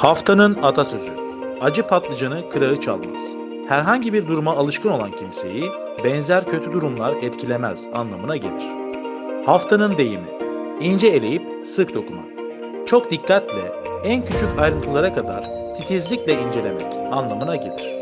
Haftanın atasözü. Acı patlıcanı kırağı çalmaz. Herhangi bir duruma alışkın olan kimseyi benzer kötü durumlar etkilemez anlamına gelir. Haftanın deyimi. İnce eleyip sık dokuma. Çok dikkatle en küçük ayrıntılara kadar titizlikle incelemek anlamına gelir.